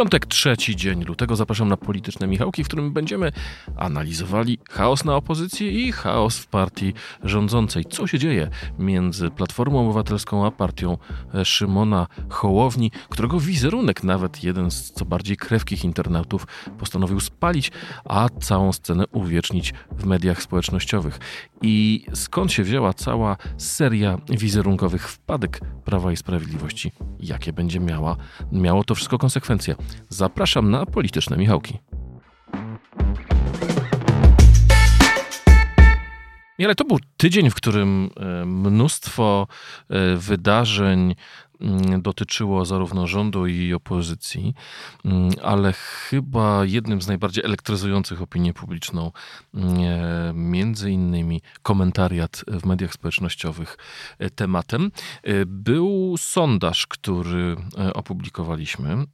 Piątek, trzeci dzień lutego zapraszam na polityczne Michałki, w którym będziemy analizowali chaos na opozycji i chaos w partii rządzącej. Co się dzieje między Platformą Obywatelską a partią Szymona Hołowni, którego wizerunek nawet jeden z co bardziej krewkich internautów postanowił spalić, a całą scenę uwiecznić w mediach społecznościowych. I skąd się wzięła cała seria wizerunkowych wpadek Prawa i Sprawiedliwości? Jakie będzie miała, miało to wszystko konsekwencje? Zapraszam na polityczne Michałki. Ale to był tydzień, w którym e, mnóstwo e, wydarzeń mm, dotyczyło zarówno rządu i opozycji, mm, ale chyba jednym z najbardziej elektryzujących opinię publiczną, mm, e, między innymi komentariat w mediach społecznościowych tematem, był sondaż, który opublikowaliśmy.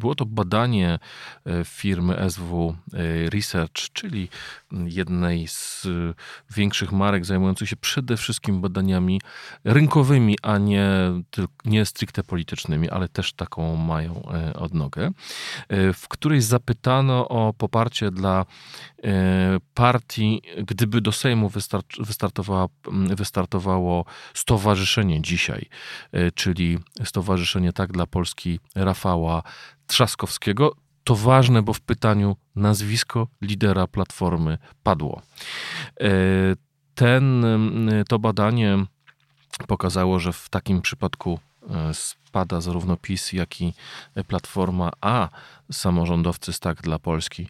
Było to badanie e, firmy SW e, Research, czyli jednej z większych marek zajmujących się przede wszystkim badaniami rynkowymi, a nie, nie stricte politycznymi, ale też taką mają e, odnogę, w której zapytano o poparcie dla partii, gdyby do Sejmu wystartowała, wystartowało stowarzyszenie dzisiaj, czyli Stowarzyszenie Tak dla Polski Rafała Trzaskowskiego. To ważne, bo w pytaniu nazwisko lidera Platformy padło. E, ten, to badanie pokazało, że w takim przypadku e, spada zarówno PiS, jak i Platforma, a samorządowcy Tak dla Polski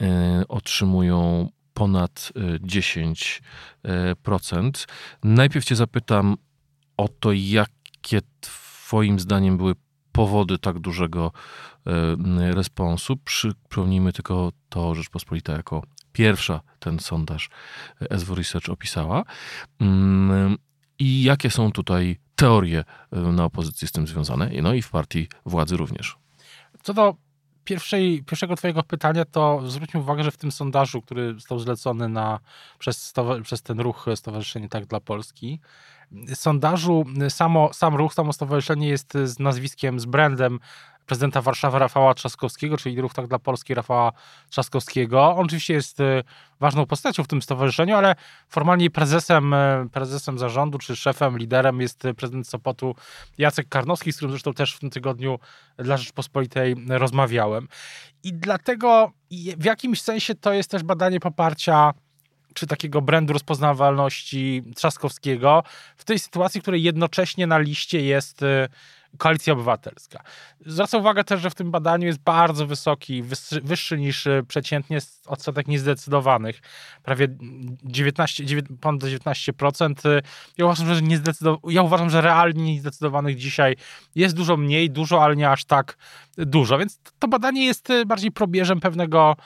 e, otrzymują ponad 10%. Najpierw Cię zapytam o to, jakie Twoim zdaniem były powody tak dużego e, responsu. Przypomnijmy tylko to Rzeczpospolita jako pierwsza ten sondaż SW Research opisała. Mm, I jakie są tutaj teorie e, na opozycji z tym związane, no i w partii władzy również. Co do pierwszej, pierwszego Twojego pytania, to zwróćmy uwagę, że w tym sondażu, który został zlecony na, przez, przez ten ruch Stowarzyszenie Tak dla Polski, sondażu samo, sam ruch, samo stowarzyszenie jest z nazwiskiem, z brandem prezydenta Warszawy Rafała Trzaskowskiego, czyli Ruch Tak dla Polski Rafała Trzaskowskiego. On oczywiście jest y, ważną postacią w tym stowarzyszeniu, ale formalnie prezesem, y, prezesem zarządu, czy szefem, liderem jest prezydent Sopotu Jacek Karnowski, z którym zresztą też w tym tygodniu dla Rzeczpospolitej rozmawiałem. I dlatego w jakimś sensie to jest też badanie poparcia czy takiego brandu rozpoznawalności Trzaskowskiego w tej sytuacji, w której jednocześnie na liście jest y, Koalicja Obywatelska. Zwracam uwagę też, że w tym badaniu jest bardzo wysoki, wyższy, wyższy niż y, przeciętnie odsetek niezdecydowanych. Prawie 19, 9, ponad 19%. Y, ja uważam, że ja uważam, że realnie niezdecydowanych dzisiaj jest dużo mniej, dużo, ale nie aż tak dużo. Więc to badanie jest bardziej probierzem pewnego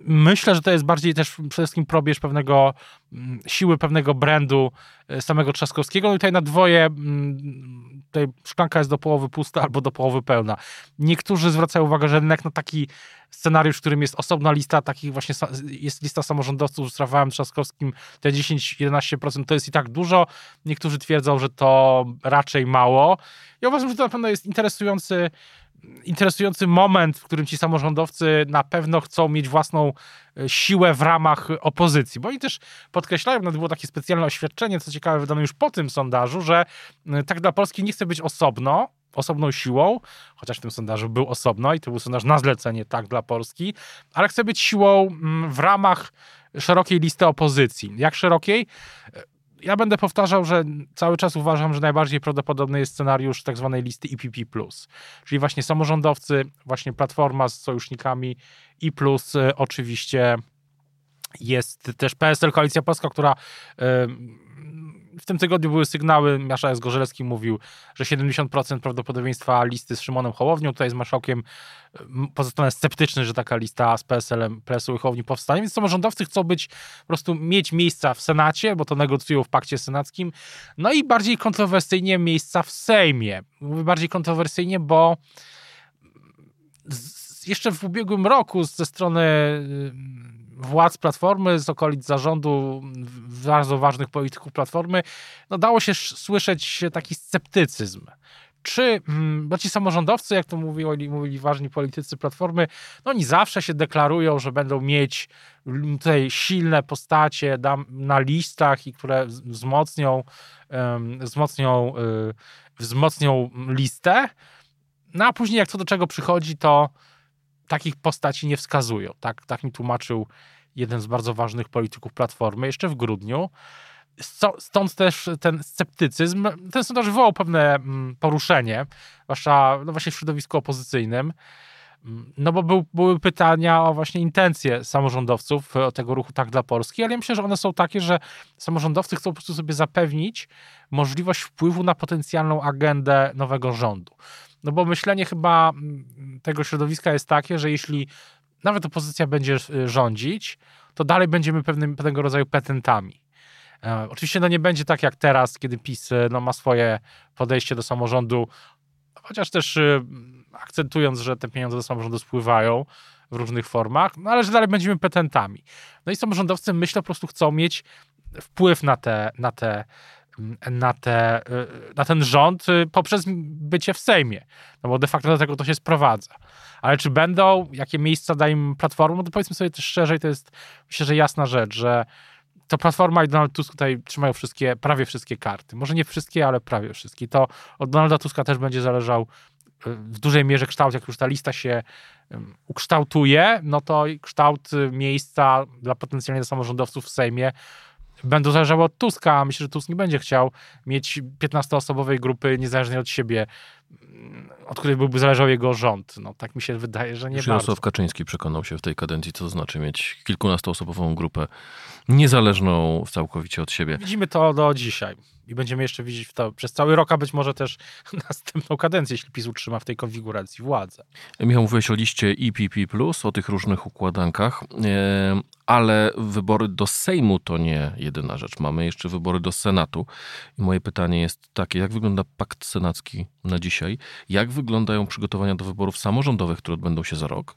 myślę, że to jest bardziej też przede wszystkim probierz pewnego mm, siły, pewnego brandu e, samego Trzaskowskiego. No i tutaj na dwoje mm, tutaj szklanka jest do połowy pusta albo do połowy pełna. Niektórzy zwracają uwagę, że jednak na taki scenariusz, w którym jest osobna lista takich właśnie, jest lista samorządowców z Rafałem Trzaskowskim, te 10-11% to jest i tak dużo. Niektórzy twierdzą, że to raczej mało. Ja uważam, że to na pewno jest interesujący interesujący moment, w którym ci samorządowcy na pewno chcą mieć własną e, siłę w ramach opozycji. Bo oni też podkreślają, nawet było takie specjalne oświadczenie, co ciekawe, wydane już po tym sondażu, że e, tak dla Polski nie chce być osobno, osobną siłą, chociaż w tym sondażu był osobno i to był sondaż na zlecenie tak dla Polski, ale chce być siłą w ramach szerokiej listy opozycji. Jak szerokiej? Ja będę powtarzał, że cały czas uważam, że najbardziej prawdopodobny jest scenariusz tak zwanej listy IPP+, czyli właśnie samorządowcy, właśnie Platforma z sojusznikami i plus y, oczywiście jest też PSL Koalicja Polska, która y, w tym tygodniu były sygnały, Miasza Zgorzelski mówił, że 70% prawdopodobieństwa listy z Szymonem Hołownią. Tutaj z marszałkiem pozostanę sceptyczny, że taka lista z PSL-em, PSU i Hołowni powstanie, więc samorządowcy chcą być, po prostu mieć miejsca w Senacie, bo to negocjują w pakcie senackim, no i bardziej kontrowersyjnie miejsca w Sejmie. Mówię bardziej kontrowersyjnie, bo jeszcze w ubiegłym roku ze strony władz Platformy, z okolic zarządu bardzo ważnych polityków Platformy, no dało się słyszeć taki sceptycyzm. Czy, mm, bo ci samorządowcy, jak to mówili, mówili ważni politycy Platformy, no oni zawsze się deklarują, że będą mieć tutaj silne postacie na listach i które wzmocnią, wzmocnią, y, wzmocnią listę, no a później jak co do czego przychodzi, to takich postaci nie wskazują. Tak, tak mi tłumaczył jeden z bardzo ważnych polityków Platformy jeszcze w grudniu. Stąd też ten sceptycyzm. Ten sondaż wywołał pewne mm, poruszenie, zwłaszcza no właśnie w środowisku opozycyjnym. Mm, no bo był, były pytania o właśnie intencje samorządowców o tego ruchu Tak dla Polski, ale ja myślę, że one są takie, że samorządowcy chcą po prostu sobie zapewnić możliwość wpływu na potencjalną agendę nowego rządu. No bo myślenie chyba mm, tego środowiska jest takie, że jeśli nawet opozycja będzie y, rządzić, to dalej będziemy pewnym, pewnego rodzaju petentami. E, oczywiście no nie będzie tak jak teraz, kiedy PiS y, no, ma swoje podejście do samorządu, chociaż też y, akcentując, że te pieniądze do samorządu spływają w różnych formach, no ale że dalej będziemy petentami. No i samorządowcy myślę po prostu chcą mieć wpływ na te, na te na, te, y, na ten rząd y, poprzez bycie w Sejmie. No bo de facto do tego to się sprowadza. Ale czy będą, jakie miejsca daje im Platforma, no to powiedzmy sobie też szczerze, to jest myślę, że jasna rzecz, że to Platforma i Donald Tusk tutaj trzymają wszystkie, prawie wszystkie karty. Może nie wszystkie, ale prawie wszystkie. To od Donalda Tuska też będzie zależał y, w dużej mierze kształt, jak już ta lista się ukształtuje, no to kształt miejsca dla potencjalnie samorządowców w Sejmie będą zależały od Tuska. Myślę, że Tusk nie będzie chciał mieć 15-osobowej grupy niezależnej od siebie, od której byłby zależał jego rząd. No, tak mi się wydaje, że nie Już Jarosław Kaczyński przekonał się w tej kadencji, co to znaczy mieć kilkunastoosobową grupę niezależną całkowicie od siebie. Widzimy to do dzisiaj i będziemy jeszcze widzieć to przez cały rok, a być może też następną kadencję, jeśli PiS utrzyma w tej konfiguracji władzę. Michał, mówiłeś o liście IPP+, o tych różnych układankach, ale wybory do Sejmu to nie jedyna rzecz. Mamy jeszcze wybory do Senatu. I moje pytanie jest takie, jak wygląda pakt senacki na dzisiaj? Jak wyglądają przygotowania do wyborów samorządowych, które odbędą się za rok?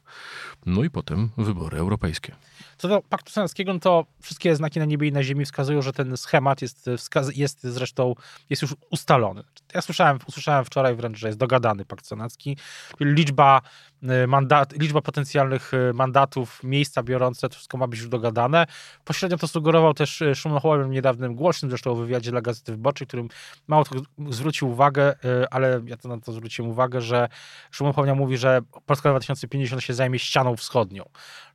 No i potem wybory europejskie. Co do Paktu Senackiego, no to wszystkie znaki na niebie i na ziemi wskazują, że ten schemat jest, jest zresztą jest już ustalony. Ja słyszałem, usłyszałem wczoraj wręcz, że jest dogadany Pakt Senacki, liczba, y, mandat, liczba potencjalnych y, mandatów, miejsca biorące, to wszystko ma być już dogadane. Pośrednio to sugerował też y, Szymon Hołownia w niedawnym głośnym zresztą wywiadzie dla Gazety Wyborczej, którym mało zwrócił uwagę, ale ja to na to zwróciłem uwagę, że Szymon Hołownia mówi, że Polska 2050 się zajmie ścianą wschodnią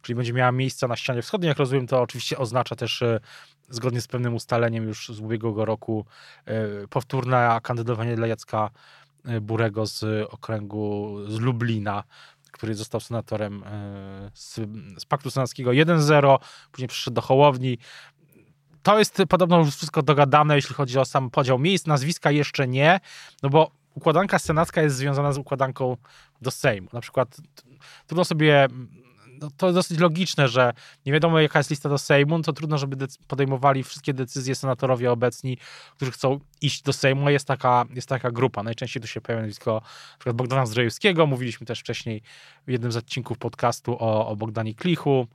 czyli będzie miała miejsce na ścianie wschodniej. Jak rozumiem, to oczywiście oznacza też zgodnie z pewnym ustaleniem już z ubiegłego roku e, powtórne kandydowanie dla Jacka e, Burego z okręgu z Lublina, który został senatorem z, z Paktu Senackiego 1-0, później przyszedł do Hołowni. To jest podobno już wszystko dogadane, jeśli chodzi o sam podział miejsc. Nazwiska jeszcze nie, no bo układanka senacka jest związana z układanką do Sejmu. Na przykład trudno sobie no, to dosyć logiczne, że nie wiadomo jaka jest lista do Sejmu, no to trudno, żeby podejmowali wszystkie decyzje senatorowie obecni, którzy chcą iść do Sejmu. Jest taka, jest taka grupa. Najczęściej tu się pojawia nazwisko na przykład Bogdana Zdrojewskiego. Mówiliśmy też wcześniej w jednym z odcinków podcastu o, o Bogdanie Klichu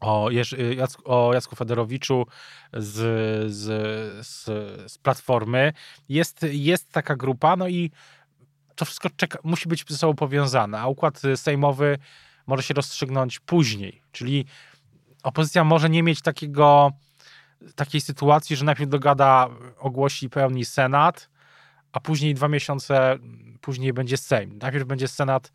o, Jerzy, Jacku, o Jacku Federowiczu z, z, z, z, Platformy. Jest, jest taka grupa, no i to wszystko czeka, musi być ze sobą powiązane, a układ sejmowy może się rozstrzygnąć później. Czyli opozycja może nie mieć takiego, takiej sytuacji, że najpierw dogada, ogłosi pełni Senat, a później dwa miesiące później będzie Sejm. Najpierw będzie Senat,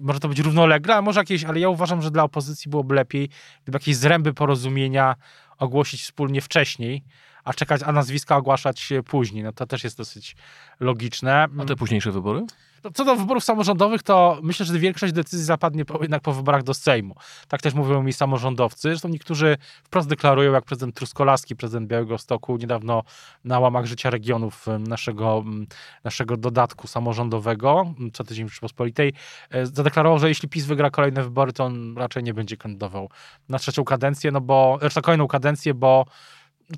może to być równolegle, a może jakieś, ale ja uważam, że dla opozycji byłoby lepiej, gdyby jakieś zręby porozumienia ogłosić wspólnie wcześniej, a czekać, a nazwiska ogłaszać później. No to też jest dosyć logiczne. A te późniejsze wybory? Co do wyborów samorządowych, to myślę, że większość decyzji zapadnie jednak po wyborach do Sejmu. Tak też mówią mi samorządowcy. Zresztą niektórzy wprost deklarują, jak prezydent Truskolaski, prezydent Białego Stoku, niedawno na łamach życia regionów naszego, naszego dodatku samorządowego, co tydzień Rzeczypospolitej, e, zadeklarował, że jeśli PiS wygra kolejne wybory, to on raczej nie będzie kandydował na trzecią kadencję, no bo, zresztą na kolejną kadencję, bo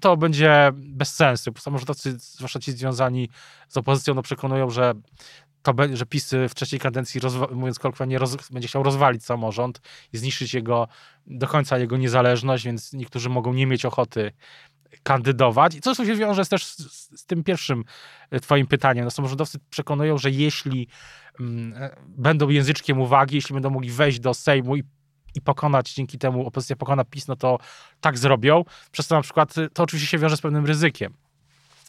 to będzie bez sensu. Samorządowcy, zwłaszcza ci związani z opozycją, no przekonują, że to, że PiS w trzeciej kadencji, mówiąc kolokwialnie, będzie chciał rozwalić samorząd i zniszczyć jego, do końca jego niezależność, więc niektórzy mogą nie mieć ochoty kandydować. I co się wiąże też z, z, tym pierwszym e, twoim pytaniem. No, samorządowcy przekonują, że jeśli mm, e, będą języczkiem uwagi, jeśli będą mogli wejść do Sejmu i i pokonać, dzięki temu opozycja pokona PiS, no to tak zrobią. Przez to na przykład, to oczywiście się wiąże z pewnym ryzykiem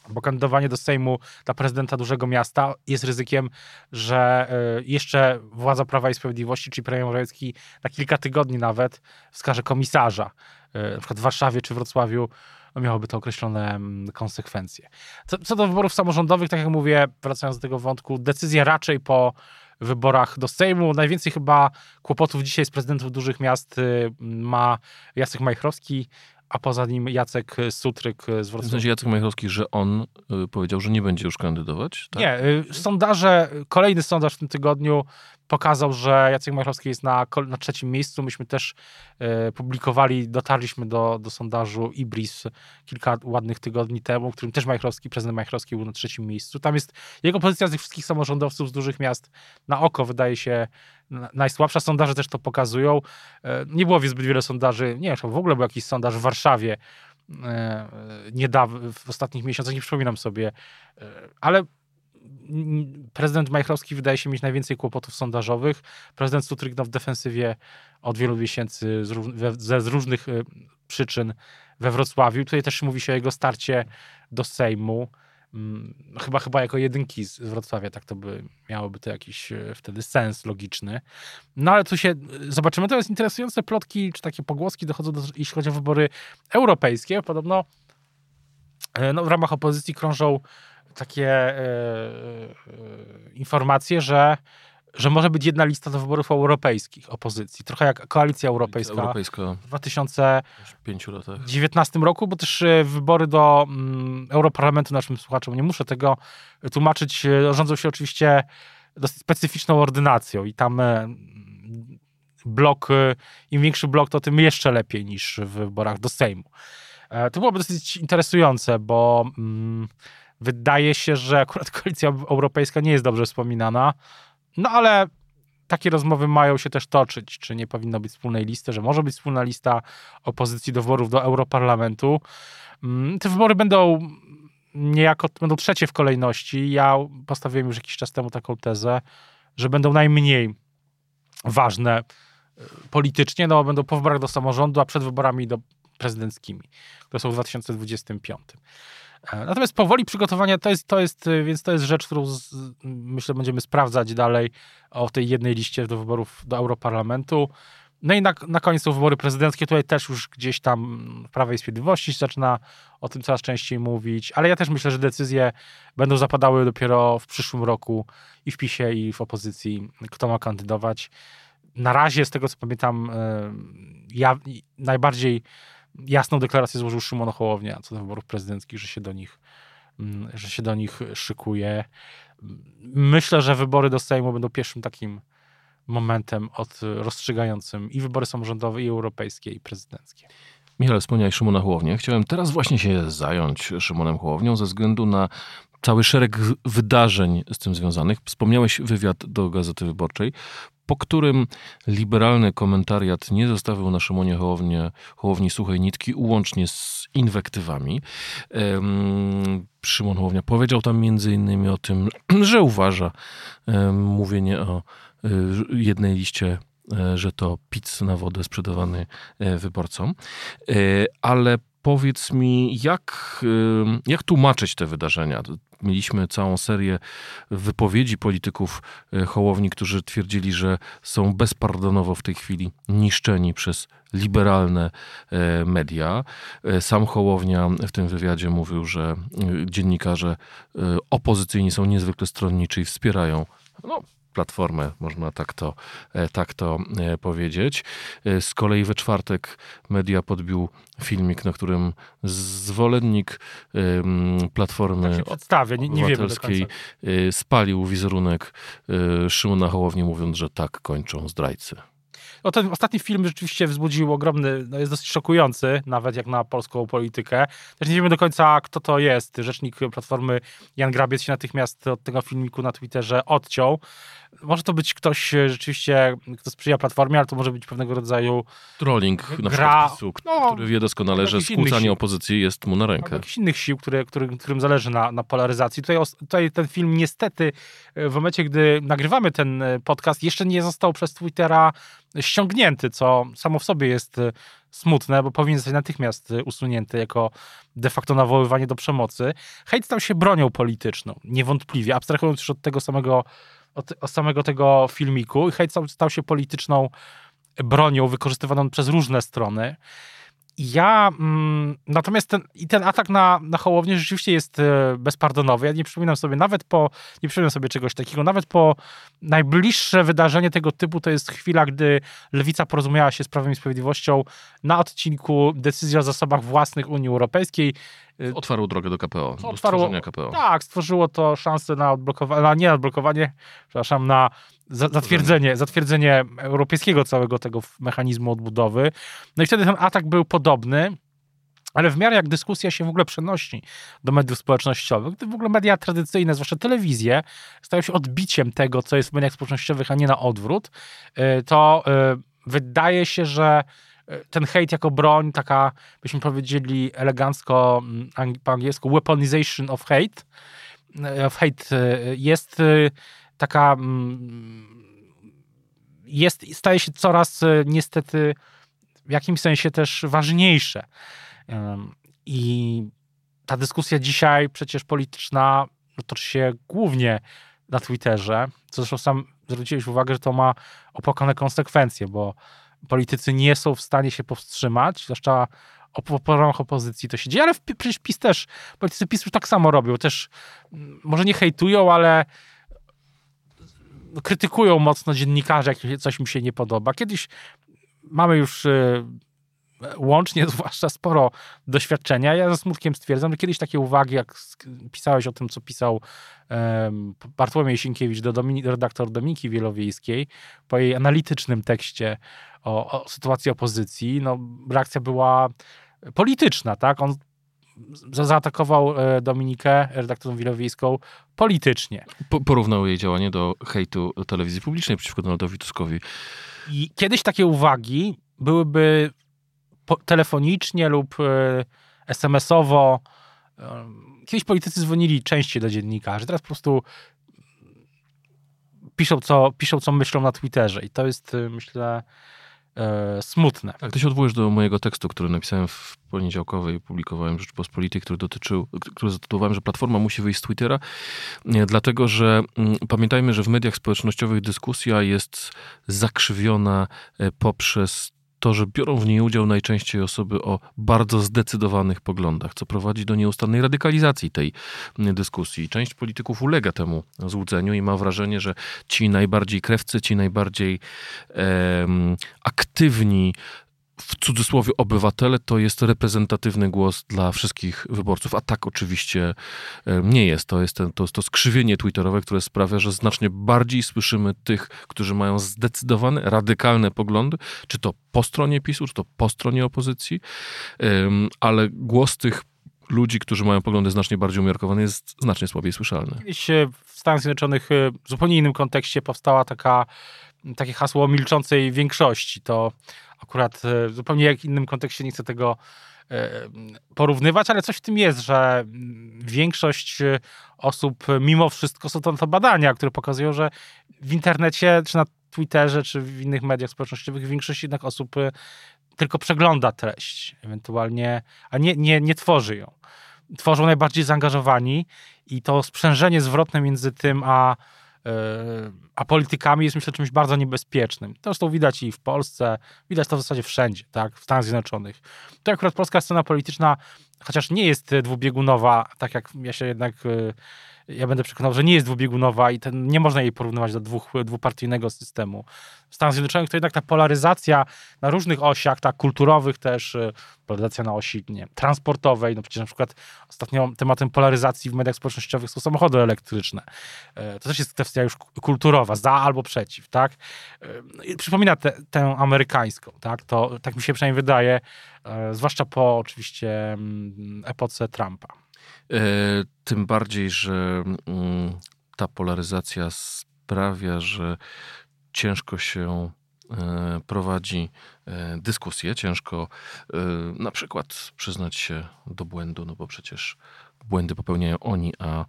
bo kandydowanie do Sejmu dla prezydenta dużego miasta jest ryzykiem, że e, jeszcze władza Prawa i Sprawiedliwości, czyli premier Morawiecki na kilka tygodni nawet wskaże komisarza, e, na przykład w Warszawie czy Wrocławiu, no miałoby to określone mm, konsekwencje. Co, co do wyborów samorządowych, tak jak mówię, wracając do tego wątku, decyzja raczej po wyborach do Sejmu. Najwięcej chyba kłopotów dzisiaj z prezydentów dużych miast y, ma Jacek Majchrowski, a poza nim Jacek Sutryk z Wrocławia. W sensie Jacek Majchrowski, że on y, powiedział, że nie będzie już kandydować? Tak? Nie, y, sondaże, kolejny sondaż w tym tygodniu pokazał, że Jacek Majchrowski jest na, na trzecim miejscu. Myśmy też e, publikowali, dotarliśmy do, do sondażu Ibris kilka ładnych tygodni temu, w którym też Majchrowski, prezydent Majchrowski był na trzecim miejscu. Tam jest jego pozycja z tych wszystkich samorządowców z dużych miast na oko wydaje się najsłabsza. Sondaże też to pokazują. E, nie było zbyt wiele sondaży, nie wiem, w ogóle był jakiś sondaż w Warszawie e, niedawno, w ostatnich miesiącach, nie przypominam sobie, ale prezydent Majchrowski wydaje się mieć najwięcej kłopotów sondażowych. Prezydent Sutryk w defensywie od wielu miesięcy z, ze, z różnych y, przyczyn we Wrocławiu. Tutaj też mówi się o jego starcie do Sejmu. Mm, chyba, chyba jako jedynki z Wrocławia, tak to by miałoby to jakiś y, wtedy sens logiczny. No ale tu się y, zobaczymy. To jest interesujące plotki, czy takie pogłoski dochodzą, do, jeśli chodzi o wybory europejskie. Podobno no, w ramach opozycji krążą takie e, e, informacje, że że może być jedna lista do wyborów europejskich opozycji. Trochę jak Koalicja Europejska, Europejska w 2019 roku, bo też e, wybory do mm, Europarlamentu naszym słuchaczom, nie muszę tego tłumaczyć, rządzą się oczywiście dosyć specyficzną ordynacją i tam blok, im większy blok, to tym jeszcze lepiej niż w wyborach do Sejmu. To byłoby dosyć interesujące, bo mm, Wydaje się, że akurat koalicja europejska nie jest dobrze wspominana, no ale takie rozmowy mają się też toczyć, czy nie powinno być wspólnej listy, że może być wspólna lista opozycji do wyborów do Europarlamentu. Mm, te wybory będą niejako, będą trzecie w kolejności. Ja postawiłem już jakiś czas temu taką tezę, że będą najmniej ważne y, politycznie, no będą po wyborach do samorządu, a przed wyborami do prezydenckimi, które są w 2025. E, natomiast powoli przygotowania to jest, to jest, e, więc to jest rzecz, którą z, myślę będziemy sprawdzać dalej o tej jednej liście do wyborów do Europarlamentu. No i na, na koniec są wybory prezydenckie. Tutaj też już gdzieś tam w Prawej Sprawiedliwości zaczyna o tym coraz częściej mówić, ale ja też myślę, że decyzje będą zapadały dopiero w przyszłym roku i w PiSie, i w opozycji, kto ma kandydować. Na razie, z tego co pamiętam, e, ja najbardziej jasną deklarację złożył Szymon Hołownia co do wyborów prezydenckich, że się do nich, mm, że się do nich szykuje. Myślę, że wybory do Sejmu będą pierwszym takim momentem od rozstrzygającym i wybory samorządowe, i europejskie, i prezydenckie. Michał, wspomniałeś Szymona Hołownię. Chciałem teraz właśnie się zająć Szymonem Hołownią ze względu na cały szereg wydarzeń z tym związanych. Wspomniałeś wywiad do Gazety Wyborczej, po którym liberalny komentariat nie zostawił na Szymonie Hołownie, Hołowni suchej nitki, łącznie z inwektywami. Szymon Hołownia powiedział tam między innymi o tym, że uważa mówienie o y, jednej liście e, że to pizz na wodę sprzedawany e, wyborcom, e, ale powiedz mi, jak, jak tłumaczyć te wydarzenia? Mieliśmy całą serię wypowiedzi polityków e, Hołowni, którzy twierdzili, że są bezpardonowo w tej chwili niszczeni przez liberalne e, media. E, sam Hołownia w tym wywiadzie mówił, że dziennikarze opozycyjni są niezwykle stronniczy i wspierają no, platformę, można tak to, e, tak to e, powiedzieć. E, z kolei we czwartek media podbił filmik, na którym zwolennik Platformy tak nie, nie Obywatelskiej spalił wizerunek Szymona Hołowni, mówiąc, że tak kończą zdrajcy. No, ten ostatni film rzeczywiście wzbudził ogromny, no jest dosyć szokujący, nawet jak na polską politykę. Też nie wiemy do końca, kto to jest. Rzecznik Platformy Jan Grabiec się natychmiast od tego filmiku na Twitterze odciął. Może to być ktoś e, rzeczywiście, kto sprzyja Platformie, ale to może być pewnego rodzaju Trolling na Gra- PiSu, no, który wie doskonale, że skłócanie opozycji jest mu na rękę. jakichś innych sił, które, którym, którym zależy na, na polaryzacji. Tutaj, tutaj ten film niestety e, w momencie, gdy nagrywamy ten e, podcast, jeszcze nie został przez Twittera ściągnięty, co samo w sobie jest e, smutne, bo powinien zostać natychmiast e, usunięty jako de facto nawoływanie do przemocy. Hejt stał się bronią polityczną, niewątpliwie, abstrahując już od tego samego, od, od samego tego filmiku. Hejt stał, stał się polityczną bronią wykorzystywaną przez różne strony. Ja, mm, natomiast ten, i ten atak na, na Hołownię rzeczywiście jest e, bezpardonowy. Ja nie przypominam sobie nawet po, nie przypominam sobie czegoś takiego, nawet po najbliższe wydarzenie tego typu to jest chwila, gdy Lewica porozumiała się z Prawem i Sprawiedliwością na odcinku decyzji o zasobach własnych Unii Europejskiej. Otwarło drogę do KPO, do Otwarło- stworzenia KPO. Tak, stworzyło to szansę na odblokowanie, na nie odblokowanie, przepraszam, na zatwierdzenie, zatwierdzenie europejskiego całego tego mechanizmu odbudowy. No i wtedy ten atak był podobny. Ale w miarę jak dyskusja się w ogóle przenosi do mediów społecznościowych, gdy w ogóle media tradycyjne, zwłaszcza telewizje, stają się odbiciem tego, co jest w mediach społecznościowych, a nie na odwrót, y, to y, wydaje się, że y, ten hejt jako broń, taka byśmy powiedzieli elegancko mm, po angielsku weaponization of hate, of hate jest taka mm, jest, staje się coraz y, niestety w jakimś sensie też ważniejsze. I ta dyskusja dzisiaj przecież polityczna toczy się głównie na Twitterze, co zresztą sam zwróciłeś uwagę, że to ma opłakane konsekwencje, bo politycy nie są w stanie się powstrzymać, zwłaszcza op- po ramach opozycji to się dzieje, ale w, przecież PiS też, politycy PiS już tak samo robią, też mm, może nie hejtują, ale krytykują mocno dziennikarzy, jak coś im się nie podoba. Kiedyś mamy już y, łącznie zwłaszcza sporo doświadczenia. Ja ze smutkiem stwierdzam, że kiedyś takie uwagi, jak pisałeś o tym, co pisał Bartłomiej Sienkiewicz do Domini- redaktor Dominiki Wielowiejskiej po jej analitycznym tekście o, o sytuacji opozycji, no reakcja była polityczna, tak? On zaatakował e, Dominikę, redaktorą Wielowiejską, politycznie. Po, porównał jej działanie do hejtu telewizji publicznej przeciwko Donaldowi Tuskowi. I kiedyś takie uwagi byłyby telefonicznie lub e, SMS-owo. Kiedyś politycy dzwonili częściej do dziennikarzy, teraz po prostu piszą co, piszą, co myślą na Twitterze. I to jest, e, myślę, e, smutne. Tak, ty się odwołujesz do mojego tekstu, który napisałem w poniedziałkowej, publikowałem w Rzeczpospolitej, który dotyczył, który zatytułowałem, że Platforma musi wyjść z Twittera, nie, dlatego że mm, pamiętajmy, że w mediach społecznościowych dyskusja jest zakrzywiona e, poprzez to, że biorą w niej udział najczęściej osoby o bardzo zdecydowanych poglądach, co prowadzi do nieustannej radykalizacji tej dyskusji. Część polityków ulega temu złudzeniu i ma wrażenie, że ci najbardziej krewcy, ci najbardziej em, aktywni w cudzysłowie obywatele to jest reprezentatywny głos dla wszystkich wyborców, a tak oczywiście e, nie jest. To jest ten, to, to skrzywienie twitterowe, które sprawia, że znacznie bardziej słyszymy tych, którzy mają zdecydowane, radykalne poglądy, czy to po stronie PiSu, czy to po stronie opozycji, ale głos tych ludzi, którzy mają poglądy znacznie bardziej umiarkowane, jest znacznie słabiej słyszalny. Kiedyś e, w Stanach Zjednoczonych e, w zupełnie innym kontekście powstała taka, takie hasło o milczącej większości. To akurat e, w zupełnie jak innym kontekście nie chcę tego e, porównywać, ale coś w tym jest, że mm, większość e, osób e, mimo wszystko są to, to badania, które pokazują, że w internecie, czy na Twitterze, czy w innych mediach społecznościowych większość jednak osób e, tylko przegląda treść, ewentualnie, a nie, nie, nie tworzy ją. Tworzą najbardziej zaangażowani i to sprzężenie zwrotne między tym a, e, a politykami jest myślę czymś bardzo niebezpiecznym. To zresztą widać i w Polsce, widać to w zasadzie wszędzie, tak, w Stanach Zjednoczonych. To akurat polska scena polityczna, chociaż nie jest e, dwubiegunowa, tak jak ja się jednak e, ja będę przekonał, że nie jest dwubiegunowa i ten, nie można jej porównywać do dwóch, dwupartyjnego systemu. W Stanach Zjednoczonych to jednak ta polaryzacja na różnych osiach, tak kulturowych też, polaryzacja na osi nie, transportowej, no przecież na przykład ostatnio tematem polaryzacji w mediach społecznościowych są samochody elektryczne. E, to też jest kwestia już kulturowa, za albo przeciw, tak? E, przypomina tę amerykańską, tak? To tak mi się przynajmniej wydaje, e, zwłaszcza po oczywiście mm, epoce Trumpa. Tym bardziej, że mm, ta polaryzacja sprawia, że ciężko się e, prowadzi e, dyskusję, ciężko e, na przykład przyznać się do błędu, no bo przecież błędy popełniają oni, a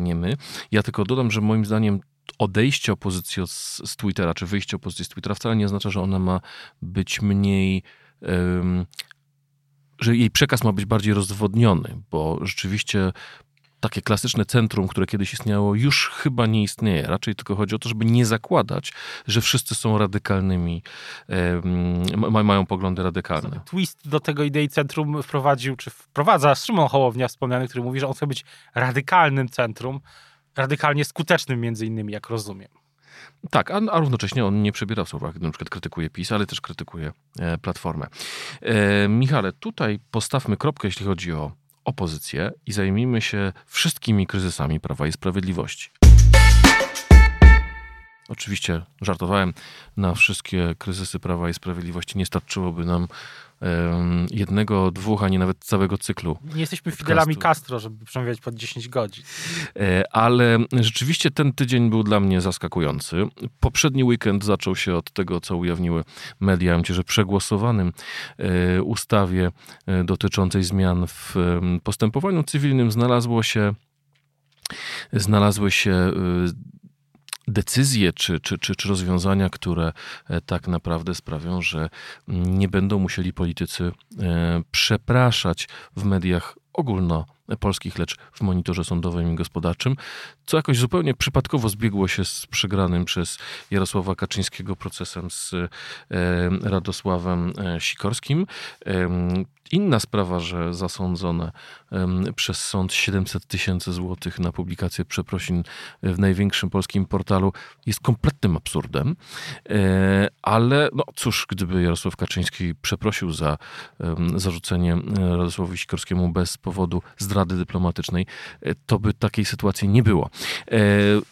nie my. Ja tylko dodam, że moim zdaniem odejście opozycji z, z Twittera, czy wyjście opozycji z Twittera wcale nie oznacza, że ona ma być mniej że jej przekaz ma być bardziej rozwodniony, bo rzeczywiście takie klasyczne centrum, które kiedyś istniało, już chyba nie istnieje. Raczej tylko chodzi o to, żeby nie zakładać, że wszyscy są radykalnymi, e, mają poglądy radykalne. Twist do tego idei centrum wprowadził, czy wprowadza Szymon Hołownia wspomniany, który mówi, że on chce być radykalnym centrum, radykalnie skutecznym między innymi, jak rozumiem. Tak, a, a równocześnie on nie przebiera w słowach, na przykład krytykuje PiS, ale też krytykuje e, Platformę. E, Michale, tutaj postawmy kropkę, jeśli chodzi o opozycję i zajmijmy się wszystkimi kryzysami Prawa i Sprawiedliwości. Oczywiście żartowałem, na wszystkie kryzysy Prawa i Sprawiedliwości nie starczyłoby nam jednego, dwóch, ani nawet całego cyklu. Nie jesteśmy Fidelami Castro, żeby przemawiać pod 10 godzin. E, ale rzeczywiście ten tydzień był dla mnie zaskakujący. Poprzedni weekend zaczął się od tego, co ujawniły media, że przegłosowanym e, ustawie e, dotyczącej zmian w postępowaniu cywilnym znalazło się znalazły się decyzje czy, czy, czy, czy rozwiązania, które e, tak naprawdę sprawią, że nie będą musieli politycy e, przepraszać w mediach ogólnopolskich, lecz w monitorze sądowym i gospodarczym, co jakoś zupełnie przypadkowo zbiegło się z przegranym przez Jarosława Kaczyńskiego procesem z e, Radosławem Sikorskim. Inna sprawa, że zasądzone przez sąd 700 tysięcy złotych na publikację przeprosin w największym polskim portalu jest kompletnym absurdem. E, ale no cóż, gdyby Jarosław Kaczyński przeprosił za zarzucenie Radosławowi Sikorskiemu bez powodu zdrady dyplomatycznej, e, to by takiej sytuacji nie było. E,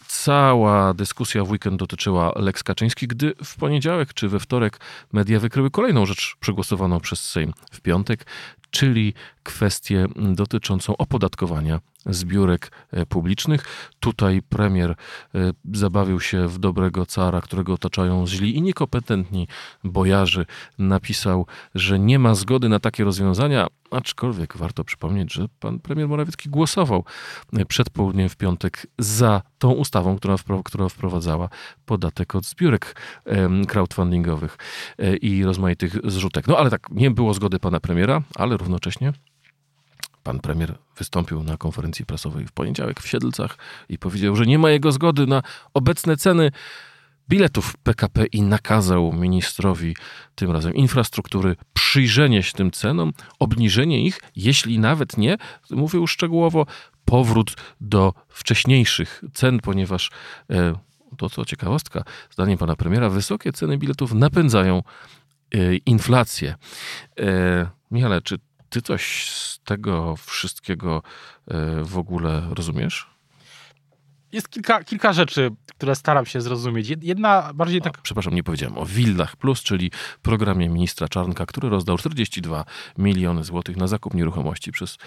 cała dyskusja w weekend dotyczyła Lex Kaczyński, gdy w poniedziałek czy we wtorek media wykryły kolejną rzecz przegłosowaną przez Sejm w piątek, czyli kwestię dotyczącą opodatkowania zbiórek e, publicznych. Tutaj premier e, zabawił się w dobrego cara, którego otaczają źli i niekompetentni bojarzy. Napisał, że nie ma zgody na takie rozwiązania, aczkolwiek warto przypomnieć, że pan premier Morawiecki głosował e, przed południem w piątek za tą ustawą, która, która wprowadzała podatek od zbiórek crowdfundingowych i rozmaitych zrzutek. No ale tak, nie było zgody pana premiera, ale równocześnie Pan premier wystąpił na konferencji prasowej w poniedziałek w Siedlcach i powiedział, że nie ma jego zgody na obecne ceny biletów PKP i nakazał ministrowi, tym razem infrastruktury, przyjrzenie się tym cenom, obniżenie ich, jeśli nawet nie, mówił szczegółowo, powrót do wcześniejszych cen, ponieważ e, to co ciekawostka, zdaniem pana premiera, wysokie ceny biletów napędzają e, inflację. E, Michale, czy ty coś z tego wszystkiego e, w ogóle rozumiesz? Jest kilka, kilka rzeczy, które staram się zrozumieć. Jedna bardziej tak. A, przepraszam, nie powiedziałem o Wildach Plus, czyli programie ministra Czarnka, który rozdał 42 miliony złotych na zakup nieruchomości przez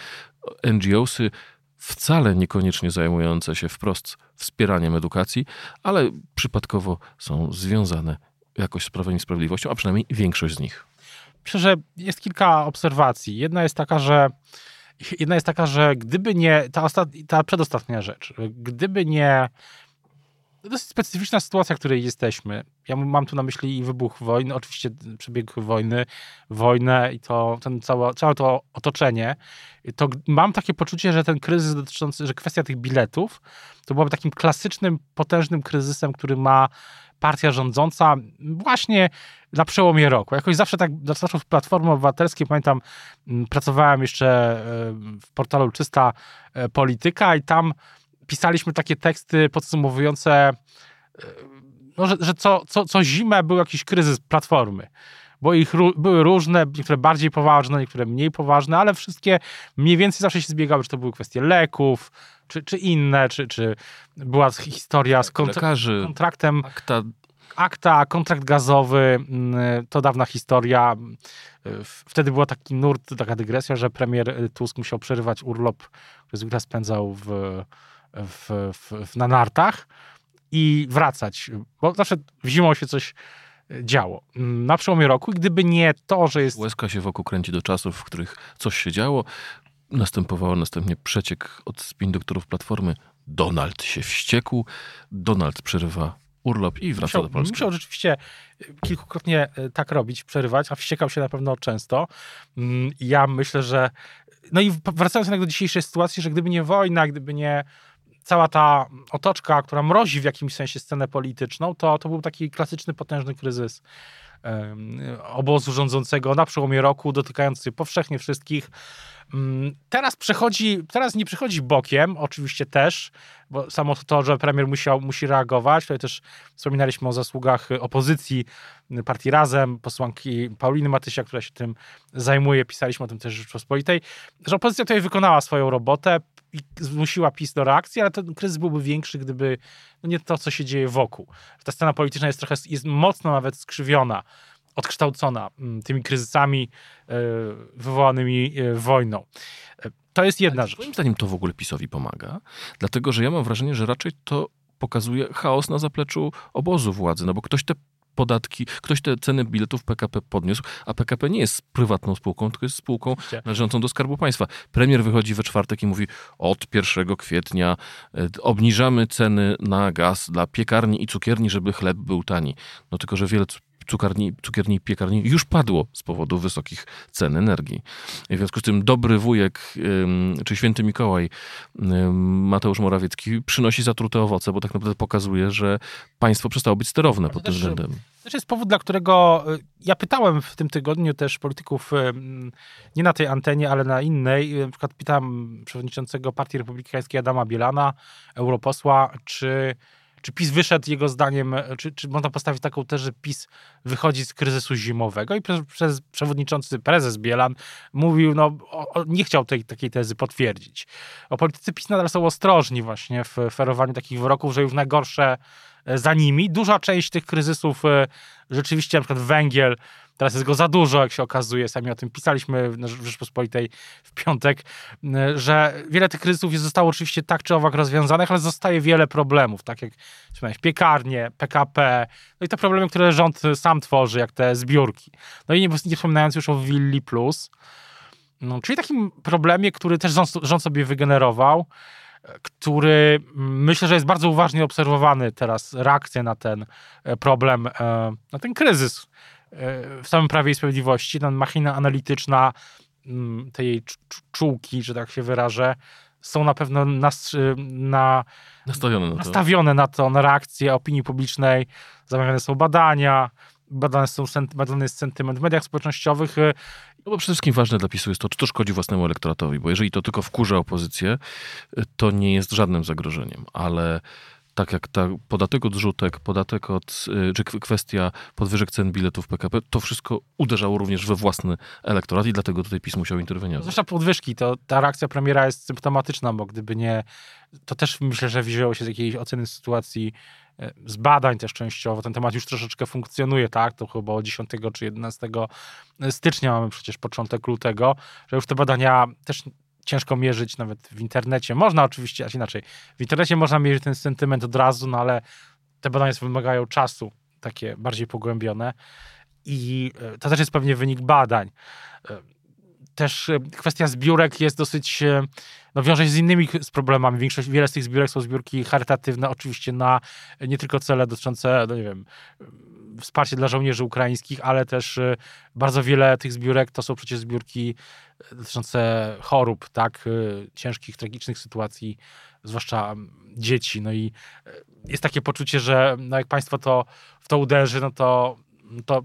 NGOsy, wcale niekoniecznie zajmujące się wprost wspieraniem edukacji, ale przypadkowo są związane jakoś z Prawem i Sprawiedliwością, a przynajmniej większość z nich. Myślę, że jest kilka obserwacji. Jedna jest taka, że jedna jest taka, że gdyby nie ta, ostat... ta przedostatnia rzecz, gdyby nie dosyć specyficzna sytuacja, w której jesteśmy. Ja mam tu na myśli wybuch wojny, oczywiście przebieg wojny, wojnę i to ten całe, całe to otoczenie. To mam takie poczucie, że ten kryzys dotyczący, że kwestia tych biletów to byłaby takim klasycznym, potężnym kryzysem, który ma partia rządząca właśnie na przełomie roku. Jakoś zawsze tak, zawsze w Platformie Obywatelskiej, pamiętam, pracowałem jeszcze e, w portalu Czysta e, Polityka i tam pisaliśmy takie teksty podsumowujące, no, że, że co, co, co zimę był jakiś kryzys platformy bo ich były różne, niektóre bardziej poważne, niektóre mniej poważne, ale wszystkie mniej więcej zawsze się zbiegały, czy to były kwestie leków, czy, czy inne, czy, czy była historia z kontra Lekarzy, kontraktem. Akta. Akta, kontrakt gazowy, mm, to dawna historia. Wtedy była taki nurt, taka dygresja, że premier Tusk musiał przerywać urlop, który zwykle spędzał w, w, w, na nartach i wracać, bo zawsze zimą się coś działo na przełomie roku. Gdyby nie to, że jest. Łezka się wokół kręci do czasów, w których coś się działo. Następowało następnie przeciek od spin doktorów Platformy. Donald się wściekł. Donald przerywa urlop i wraca musiał, do Polski. Musiał rzeczywiście kilkukrotnie e, tak robić, przerywać, a wściekał się na pewno często. Mm, ja myślę, że. No i wracając jednak do dzisiejszej sytuacji, że gdyby nie wojna, gdyby nie cała ta otoczka, która mrozi w jakimś sensie scenę polityczną, to, to był taki klasyczny, potężny kryzys obozu rządzącego na przełomie roku, dotykający powszechnie wszystkich. Mm, teraz przechodzi, teraz nie przychodzi bokiem, oczywiście też, bo samo to, że premier musiał, musi reagować, tutaj też wspominaliśmy o zasługach opozycji, partii Razem, posłanki Pauliny Matysia, która się tym zajmuje, pisaliśmy o tym też w Rzeczpospolitej, że opozycja tutaj wykonała swoją robotę, zmusiła PiS do reakcji, ale ten kryzys byłby większy, gdyby no nie to, co się dzieje wokół. Ta scena polityczna jest trochę, jest mocno nawet skrzywiona, odkształcona mm, tymi kryzysami e, wywołanymi e, wojną. E, to jest jedna ale rzecz. Moim zdaniem to w ogóle PiSowi pomaga, dlatego że ja mam wrażenie, że raczej to pokazuje chaos na zapleczu obozu władzy, no bo ktoś te podatki, ktoś te ceny biletów PKP podniósł, a PKP nie jest prywatną spółką, tylko jest spółką należącą do Skarbu Państwa. Premier wychodzi we czwartek i mówi, od 1 kwietnia e, obniżamy ceny na gaz dla piekarni i cukierni, żeby chleb był tani. No tylko, że wiele cukarni, cukierni i piekarni już padło z powodu wysokich cen energii. W związku z tym dobry wujek, czy święty Mikołaj, Mateusz Morawiecki, przynosi zatrute owoce, bo tak naprawdę pokazuje, że państwo przestało być sterowne pod tym względem. To jest powód, dla którego y, ja pytałem w tym tygodniu też polityków, nie na tej antenie, ale na innej. Na przykład pytałem przewodniczącego Partii Republikańskiej Adama Bielana, europosła, czy czy PiS wyszedł jego zdaniem, czy, czy można postawić taką też, że PiS wychodzi z kryzysu zimowego i przez, przez przewodniczący prezes Bielan mówił, no o, nie chciał tej takiej tezy potwierdzić. O politycy PiS nadal są ostrożni właśnie w ferowaniu takich wyroków, że już najgorsze e, za nimi. Duża część tych kryzysów e, rzeczywiście, na przykład węgiel, Teraz jest go za dużo, jak się okazuje. Sami o tym pisaliśmy w Rzeczpospolitej w piątek, że wiele tych kryzysów zostało oczywiście tak czy owak rozwiązanych, ale zostaje wiele problemów, tak jak wspomniałeś, piekarnie, PKP, no i te problemy, które rząd sam tworzy, jak te zbiórki. No i nie, nie wspominając już o Willi Plus, no, czyli takim problemie, który też rząd, rząd sobie wygenerował, który myślę, że jest bardzo uważnie obserwowany teraz, reakcja na ten e, problem, e, na ten kryzys w samym Prawie i Sprawiedliwości, ta machina analityczna mm, tej jej czułki, że tak się wyrażę, są na pewno nas, na, nastawione, na to. nastawione na to, na reakcję opinii publicznej. Zamawiane są badania, badane, są, badany jest sentyment w mediach społecznościowych. Y, no bo przede wszystkim ważne dla PiSu jest to, czy to szkodzi własnemu elektoratowi, bo jeżeli to tylko wkurza opozycję, y, to nie jest żadnym zagrożeniem, ale tak jak ta podatek odrzutek, podatek od, y, czy kwestia podwyżek cen biletów PKP, to wszystko uderzało również we własny elektorat i dlatego tutaj PiS musiał interweniować. Zwłaszcza podwyżki, to ta reakcja premiera jest symptomatyczna, bo gdyby nie, to też myślę, że wzięło się z jakiejś oceny sytuacji, e, z badań też częściowo, ten temat już troszeczkę funkcjonuje, tak, to chyba od 10 czy 11 stycznia mamy przecież początek lutego, że już te badania też ciężko mierzyć nawet w internecie. Można oczywiście, a inaczej, w internecie można mierzyć ten sentyment od razu, no ale te badania wymagają czasu, takie bardziej pogłębione i e, to też jest pewnie wynik badań. E, też e, kwestia zbiórek jest dosyć, no wiąże się z innymi z problemami. Większość, wiele z tych zbiórek są zbiórki charytatywne, oczywiście na nie tylko cele dotyczące, no nie wiem, wsparcie dla żołnierzy ukraińskich, ale też bardzo wiele tych zbiórek to są przecież zbiórki dotyczące chorób, tak, ciężkich, tragicznych sytuacji, zwłaszcza dzieci. No i jest takie poczucie, że no jak państwo to w to uderzy, no to, to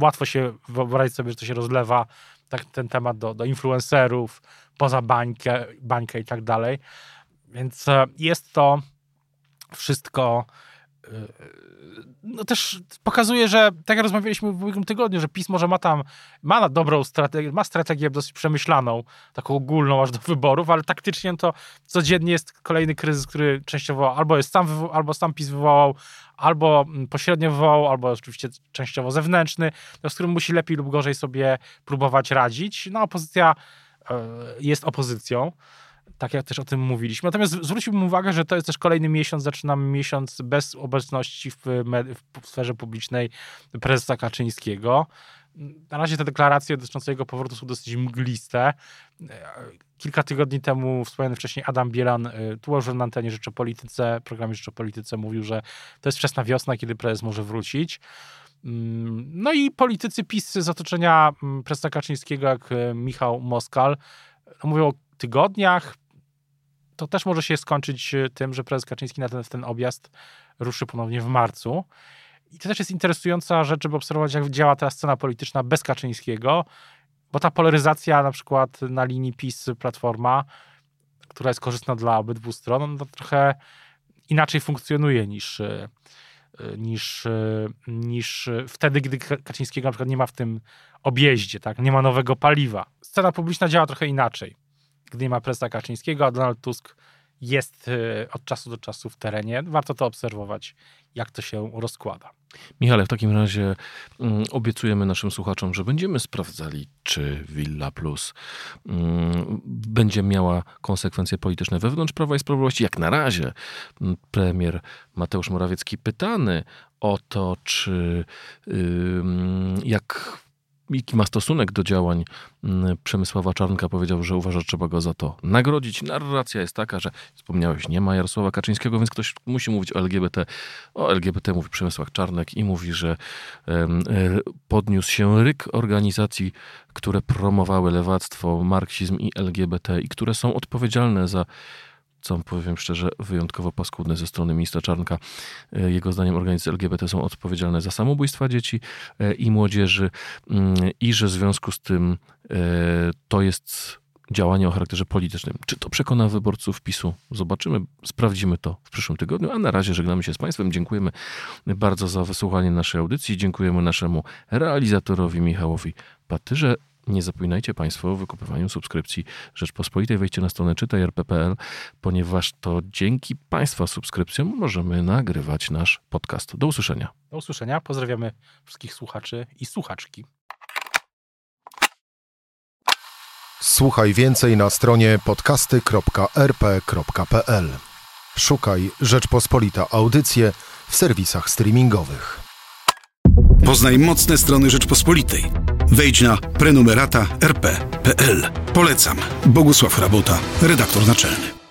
łatwo się wyobrazić sobie, że to się rozlewa tak, ten temat do, do influencerów, poza bańkę, bańkę i tak dalej. Więc e, jest to wszystko no też pokazuje, że tak jak rozmawialiśmy w ubiegłym tygodniu, że PiS może ma tam, ma dobrą strategię, ma strategię dosyć przemyślaną, taką ogólną aż do wyborów, ale taktycznie to codziennie jest kolejny kryzys, który częściowo albo jest sam, albo sam PiS wywołał, albo pośrednio wywołał, albo oczywiście częściowo zewnętrzny, z którym musi lepiej lub gorzej sobie próbować radzić. No opozycja e, jest opozycją tak jak też o tym mówiliśmy. Natomiast zwróciłbym uwagę, że to jest też kolejny miesiąc, zaczynamy miesiąc bez obecności w, w sferze publicznej prezesa Kaczyńskiego. Na razie te deklaracje dotyczące jego powrotu są dosyć mgliste. Kilka tygodni temu wspomniany wcześniej Adam Bielan y, tu na antenie Rzeczopolityce, programie Rzeczopolityce mówił, że to jest wczesna wiosna, kiedy prezes może wrócić. Mm, no i politycy PiS z otoczenia mm, prezesa Kaczyńskiego, jak y, Michał Moskal, mówią o tygodniach, to też może się skończyć e, tym, że prezes Kaczyński na ten, ten objazd ruszy ponownie w marcu. I to też jest interesująca rzecz, żeby obserwować, jak działa ta scena polityczna bez Kaczyńskiego, bo ta polaryzacja na przykład na linii PiS-Platforma, która jest korzystna dla obydwu stron, no trochę inaczej funkcjonuje niż, e, niż, e, niż wtedy, gdy Kaczyńskiego na przykład nie ma w tym objeździe, tak? nie ma nowego paliwa. Scena publiczna działa trochę inaczej gdy nie ma prezesa Kaczyńskiego, a Donald Tusk jest y, od czasu do czasu w terenie. Warto to obserwować, jak to się rozkłada. Michale, w takim razie um, obiecujemy naszym słuchaczom, że będziemy sprawdzali, czy Villa Plus um, będzie miała konsekwencje polityczne wewnątrz Prawa i Sprawiedliwości. Jak na razie um, premier Mateusz Morawiecki pytany o to, czy jak jaki ma stosunek do działań mm, Przemysława Czarnka, powiedział, że uważa, że trzeba go za to nagrodzić. Narracja jest taka, że wspomniałeś, nie ma Jarosława Kaczyńskiego, więc ktoś musi mówić o LGBT. O LGBT mówi Przemysław Czarnek i mówi, że e, podniósł się ryk organizacji, które promowały lewactwo, marksizm i LGBT i które są odpowiedzialne za co powiem szczerze, wyjątkowo paskudne ze strony ministra Czarnka. E, jego zdaniem organizacje LGBT są odpowiedzialne za samobójstwa dzieci e, i młodzieży mm, i że w związku z tym e, to jest działanie o charakterze politycznym. Czy to przekona wyborców PiSu? Zobaczymy, sprawdzimy to w przyszłym tygodniu, a na razie żegnamy się z Państwem. Dziękujemy bardzo za wysłuchanie naszej audycji. Dziękujemy naszemu realizatorowi Michałowi Patyrze. Nie zapominajcie Państwo o wykupywaniu subskrypcji Rzeczpospolitej. Wejdźcie na stronę czytaj.rp.pl, ponieważ to dzięki Państwa subskrypcjom możemy nagrywać nasz podcast. Do usłyszenia. Do usłyszenia. Pozdrawiamy wszystkich słuchaczy i słuchaczki. Słuchaj więcej na stronie podcasty.rp.pl. Szukaj Rzeczpospolita Audycje w serwisach streamingowych. Poznaj mocne strony Rzeczpospolitej Wejdź na prenumerata rp.pl. Polecam. Bogusław Rabota, redaktor naczelny.